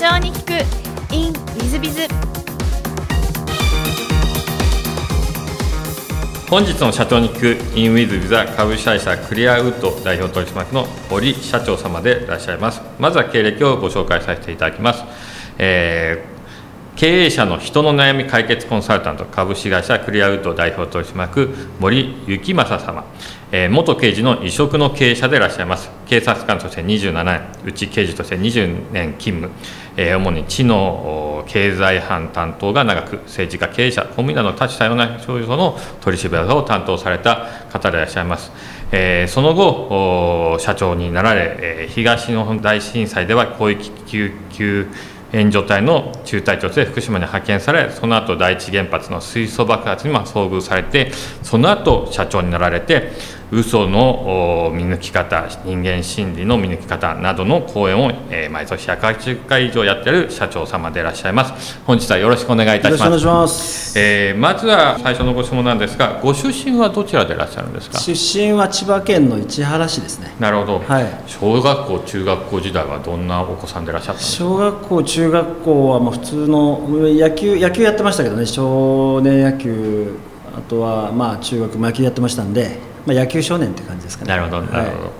長に聞く in ウィズビズ本日の社長に聞く in with ビザ株式会社クリアウッド代表取締役の堀社長様でいらっしゃいます。まずは経歴をご紹介させていただきます、えー経営者の人の悩み解決コンサルタント株式会社クリアウッド代表取締役森幸正様、えー元刑事の異色の経営者でいらっしゃいます。警察官として27年うち刑事として20年勤務、え主に知の経済班担当が長く政治家経営者公務員など多種多様な症状の取締まりを担当された方でいらっしゃいます、えその後社長になられ、え東日本大震災では広域救急援助隊の中隊長として福島に派遣されその後第一原発の水素爆発に遭遇されてその後社長になられて嘘のお見抜き方人間心理の見抜き方などの講演を、えー毎年180回以上やっている社長様でいらっしゃいます。本日はよろしくお願いいたします。よろしくお願いします。えーまずは最初のご質問なんですがご出身はどちらでいらっしゃるんですか？出身は千葉県の市原市ですね。なるほど、はい。小学校中学校時代はどんなお子さんでいらっしゃったんですか？小学校、中学校はまあ普通の野球野球やってましたけどね、少年野球、あとはまあ中学も野球やってましたんで、まあ、野球少年って感じですかね。なるほど、なるほど。はい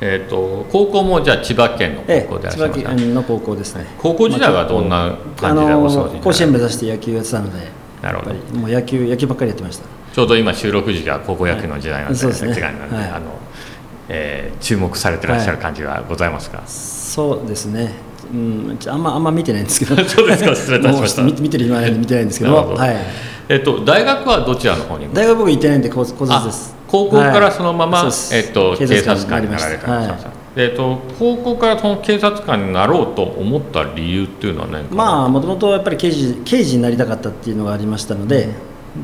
えっ、と高校もじゃあ千葉県のえ高校でいらっえ、千葉。県の高校ですね。高校時代はどんな感じでお過ごしになられたあの甲子園目指して野球やってたので、なるほどもう野球野球ばっかりやってました。ちょうど今収録時が高校野球の時代なんで、そうですね時間なんで、はいあの、えー注目されてらっしゃる感じはございますか？そうですね。うん、あんまあんま見てないんですけど。そうですか失礼いたしました見見てる暇はないんで見てないんですけどはい。えっ、と大学はどちらの方に？大学僕行ってないんで高高卒です。あ高校からそのまま、はい。えっ、と警察官官になられた。はい。えっ、と高校からその警察官になろうと思った理由っていうのは何か？まあもともとやっぱり刑事刑事になりたかったっていうのがありましたので、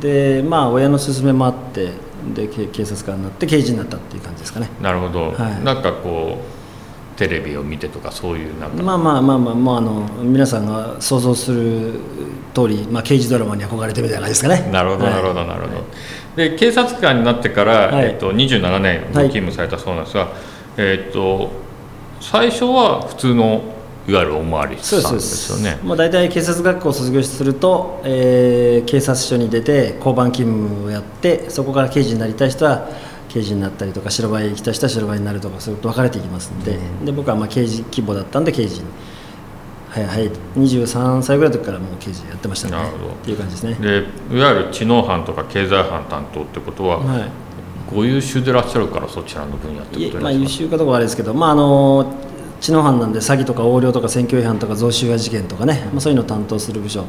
でまあ親の勧めもあってでけ警察官になって刑事になったっていう感じですかね。なるほど、はい。なんかこうテレビを見てとかそういうなんか、まあまあまあまあもうあの皆さんが想像する通り、まあ、刑事ドラマに憧れてみたいな感じですかね。なるほどはい。なるほどなるほど、で警察官になってから、はい。えっと27年ご勤務されたそうなんですが、えっと最初は普通のいわゆるおまわりさんですよね。もう大体警察学校を卒業すると、えー警察署に出て交番勤務をやってそこから刑事になりたい人は刑事になったりとか白バイ行きたい人は白バイになるとかそういうと分かれていきますんで,、で僕はまあ刑事希望だったんで刑事に。はいはい。23歳ぐらいの時からもう刑事やってましたね。なるほど。っていう感じですね。でいわゆる知能犯とか経済犯担当ってことは、はい。ご優秀でいらっしゃるからそちらの分野ってことます優秀かどうかはあれですけど、まあ、あの知能犯なんで詐欺とか横領とか選挙違反とか贈収賄事件とかね、まあ、そういうのを担当する部署。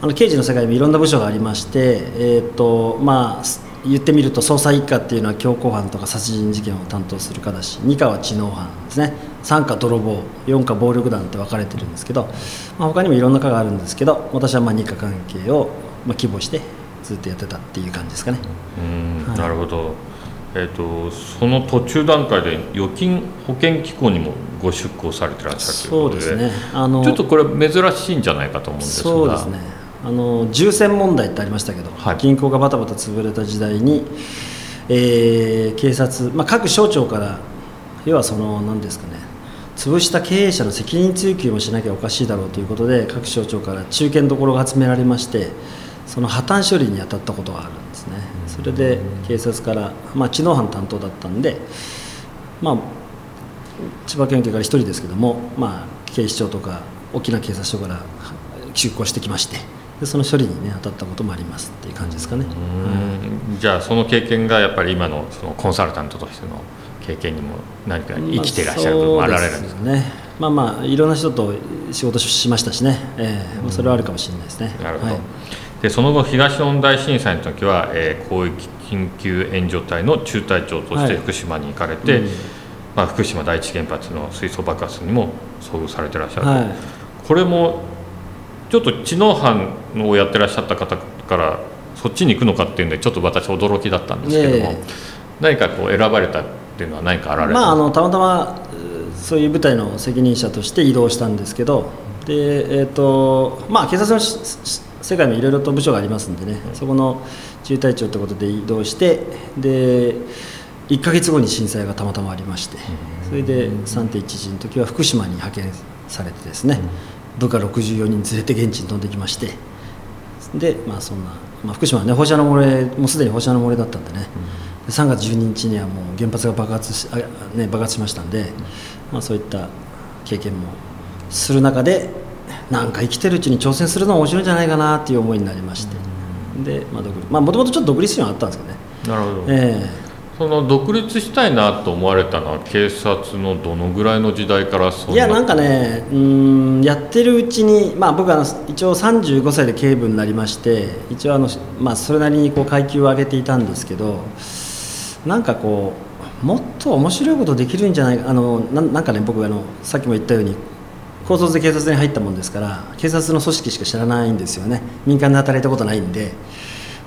あの刑事の世界にもいろんな部署がありまして、えーとまあ、す言ってみると捜査一課っていうのは強行犯とか殺人事件を担当する課だし2課は知能犯ですね。3課泥棒4課暴力団って分かれてるんですけど、まあ、他にもいろんな課があるんですけど私はまあ2課関係をまあ希望してずっとやってたっていう感じですかね。うんはい。なるほど、えっとその途中段階で預金保険機構にもご出向されてらっしゃるということで。そうですね。あのちょっとこれ珍しいんじゃないかと思うんですが。そうですねあの重戦問題ってありましたけど、はい。銀行がバタバタ潰れた時代に、えー警察、まあ、各省庁から要はその何ですかね潰した経営者の責任追及もしなきゃおかしいだろうということで各省庁から中堅どころが集められましてその破綻処理に当たったことがあるんですね。それで警察から、まあ、知能犯担当だったんで、まあ、千葉県警から一人ですけども、まあ、警視庁とか沖縄警察署から出向してきましてでその処理にね当たったこともありますっていう感じですかね。うん。じゃあその経験がやっぱり今のそのコンサルタントとしての経験にも何か生きていらっしゃる部分もあられるんですか、まあね。まあまあいろんな人と仕事しましたしね、ええまあそれはあるかもしれないですね。なるほど、はい。でその後東日本大震災の時は、えー広域緊急援助隊の中隊長としてはい。福島に行かれて、うん。まあ、福島第一原発の水素爆発にも遭遇されてらっしゃると、はい。これもちょっと知能犯をやってらっしゃった方からそっちに行くのかっていうんでちょっと私驚きだったんですけども、え何かこう選ばれたっていうのは何かあられたまあ、あのたまたまうーそういう部隊の責任者として移動したんですけどで、えーとまあ、警察の世界もいろいろと部署がありますんでね、そこの中隊長ということで移動してで1か月後に震災がたまたまありましてそれで3.11の時は福島に派遣されてですね部下64人連れて現地に飛んできましてでまあそんな、まあ、福島はね放射能漏れもうすでに放射能漏れだったんでね、で3月12日にはもう原発が爆発しあ、ね、爆発しましたんで、まあ、そういった経験もする中でなんか生きてるうちに挑戦するのは面白いんじゃないかなっていう思いになりまして、でまあ独立まあもともとちょっと独立心はあったんですけどね。なるほど、えその独立したいなと思われたのは警察のどのぐらいの時代からそえいやなんかねうんやってるうちにまあ僕は一応35歳で警部になりまして一応あのまあそれなりにこう階級を上げていたんですけどなんかこうもっと面白いことできるんじゃないかあのななんかね僕あのさっきも言ったように高卒で警察に入ったもんですから警察の組織しか知らないんですよね。民間で働いたことないんで。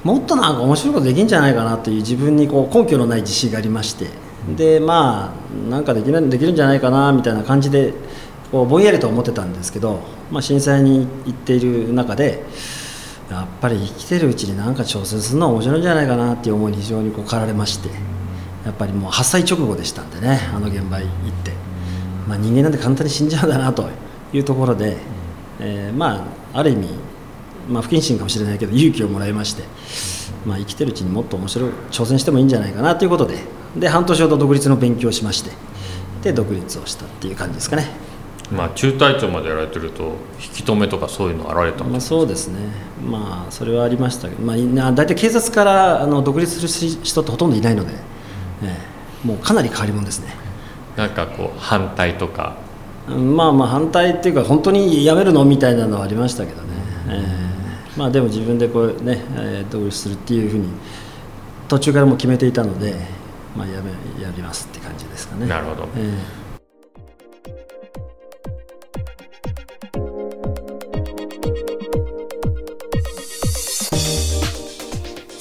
もっとなんか面白いことできるんじゃないかなという自分にこう根拠のない自信がありまして。でまあなんかできないできるんじゃないかなみたいな感じでこうぼんやりと思ってたんですけど、まあ、震災に行っている中でやっぱり生きてるうちに何か挑戦するのは面白いんじゃないかなっていう思いに非常にこう駆られまして。やっぱりもう8歳直後でしたんでねあの現場行って、まあ、人間なんて簡単に死んじゃうんだなというところで、えーまあある意味まあ、不謹慎かもしれないけど勇気をもらいまして、まあ、生きてるうちにもっと面白い挑戦してもいいんじゃないかなということでで半年ほど独立の勉強をしましてで独立をしたっていう感じですかね、まあ中隊長までやられてると引き止めとかそういうのあられたんまあ、そうですね。まあそれはありましたけど、まあ、大体警察からあの独立する人ってほとんどいないので、ええもうかなり変わり者ですね。なんかこう反対とか？うんまあまあ反対っていうか本当に辞めるの？みたいなのはありましたけどね、ええまあでも自分でこうね、えー独立するっていうふうに途中からもう決めていたので、まあ、やめやりますって感じですかね。なるほど。え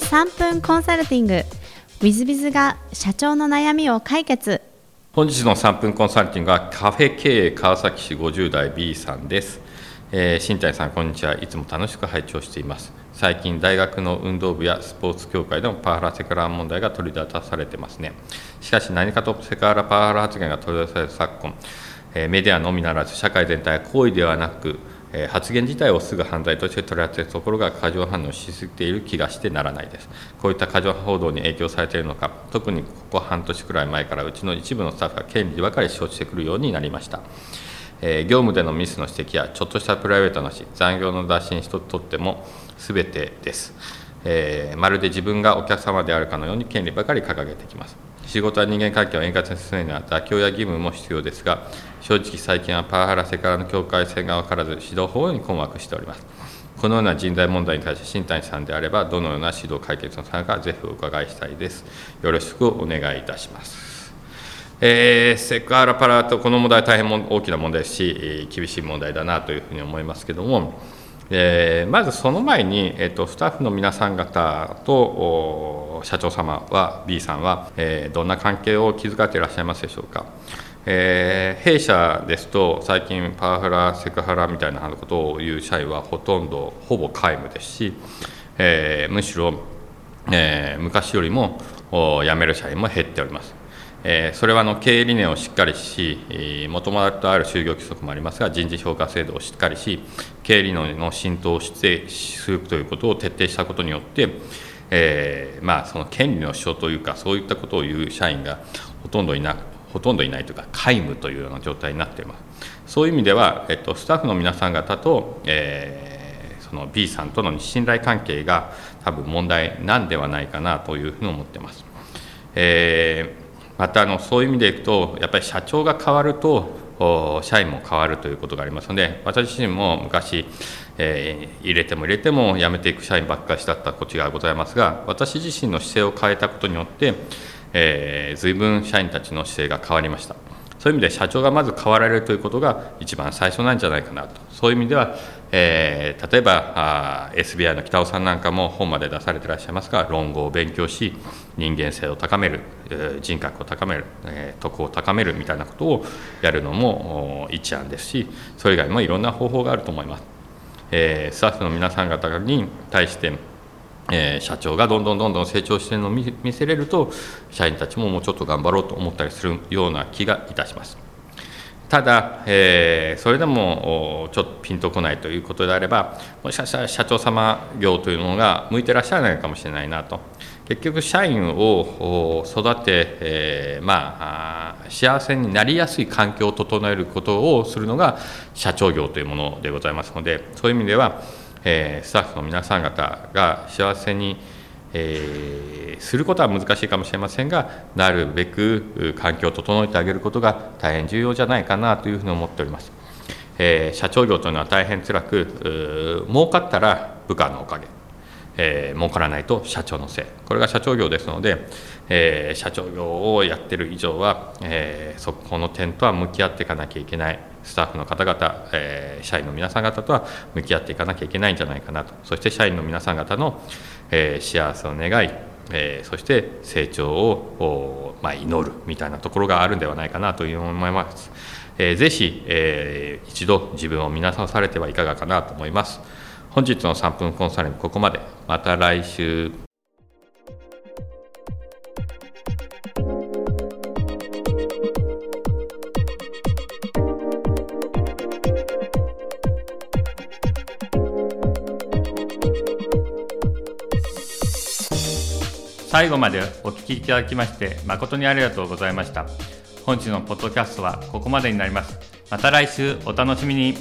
3分コンサルティング。w i z b i z が社長の悩みを解決。本日の3分コンサルティングはカフェ経営川崎市50代 B さんです、えー新谷さんこんにちはいつも楽しく拝聴しています最近大学の運動部やスポーツ協会でもパワハラセクハラ問題が取り沙汰されてますねしかし何かとセクハラパワハラ発言が取り出される昨今、えーメディアのみならず社会全体は行為ではなくえー発言自体をすぐ犯罪として取り扱っているところが過剰反応しすぎている気がしてならないです。こういった過剰報道に影響されているのか、特にここ半年くらい前からうちの一部のスタッフが権利ばかり主張してくるようになりました。えー業務でのミスの指摘やちょっとしたプライベートの話、残業の打診一つとっても全てです。えーまるで自分がお客様であるかのように権利ばかり掲げてきます。仕事や人間関係を円滑に進めるには妥協や義務も必要ですが、正直最近はパワハラセクハラの境界線が分からず、指導法に困惑しております。このような人材問題に対して新谷さんであれば、どのような指導解決のさか、ぜひお伺いしたいです。よろしくお願いいたします。えーセクハラパラとこの問題大変も大きな問題ですし、厳しい問題だなというふうに思いますけれども、えーまずその前に、えー、とスタッフの皆さん方と社長様は B さんは、えーどんな関係を築かれていらっしゃいますでしょうか。えー弊社ですと最近パワハラセクハラみたいなことを言う社員はほとんどほぼ皆無ですし、えーむしろ、えー昔よりも辞める社員も減っております。えーそれはあの経営理念をしっかりし、もともとある就業規則もありますが、人事評価制度をしっかりし、経営理念の浸透をしてするということを徹底したことによって、えーまあ、その権利の主張というか、そういったことを言う社員がほとんどいなほとんどいないというか、皆無というような状態になっています。そういう意味では、えっと、スタッフの皆さん方と、えーその B さんとの信頼関係が多分問題なんではないかなというふうに思ってます。えーまたあのそういう意味でいくと、やっぱり社長が変わると、社員も変わるということがありますので、私自身も昔、えー入れても入れても辞めていく社員ばっかりだったこちがございますが、私自身の姿勢を変えたことによって、えー、随分社員たちの姿勢が変わりました。そういう意味で社長がまず変わられるということが一番最初なんじゃないかなと、そういう意味では、えー例えばあ SBI の北尾さんなんかも本まで出されていらっしゃいますが、論語を勉強し、人間性を高める、えー人格を高める、えー徳を高めるみたいなことをやるのも一案ですし、それ以外もいろんな方法があると思います。えースタッフの皆さん方に対して、えー社長がどんどんどんどん成長しているのを見せれると、社員たちももうちょっと頑張ろうと思ったりするような気がいたします。ただ、えー、それでもちょっとピンとこないということであればもしかしたら社長様業というのが向いてらっしゃらないかもしれないなと。結局社員を育て、えー、まあ幸せになりやすい環境を整えることをするのが社長業というものでございますのでそういう意味では、えー、スタッフの皆さん方が幸せにえー、することは難しいかもしれませんがなるべく環境を整えてあげることが大変重要じゃないかなというふうに思っております、えー、社長業というのは大変辛く儲かったら部下のおかげ、えー、儲からないと社長のせい。これが社長業ですので、えー、社長業をやってる以上は、えー、そこの点とは向き合っていかなきゃいけない。スタッフの方々、えー、社員の皆さん方とは向き合っていかなきゃいけないんじゃないかなとそして社員の皆さん方の、えー、幸せを願い、えー、そして成長を、まあ、祈るみたいなところがあるんではないかなという思います。えー、ぜひ、えー、一度自分を見直されてはいかがかなと思います。本日の3分コンサルにここまで。また来週。最後までお聞きいただきまして誠にありがとうございました。本日のポッドキャストはここまでになります。また来週お楽しみに。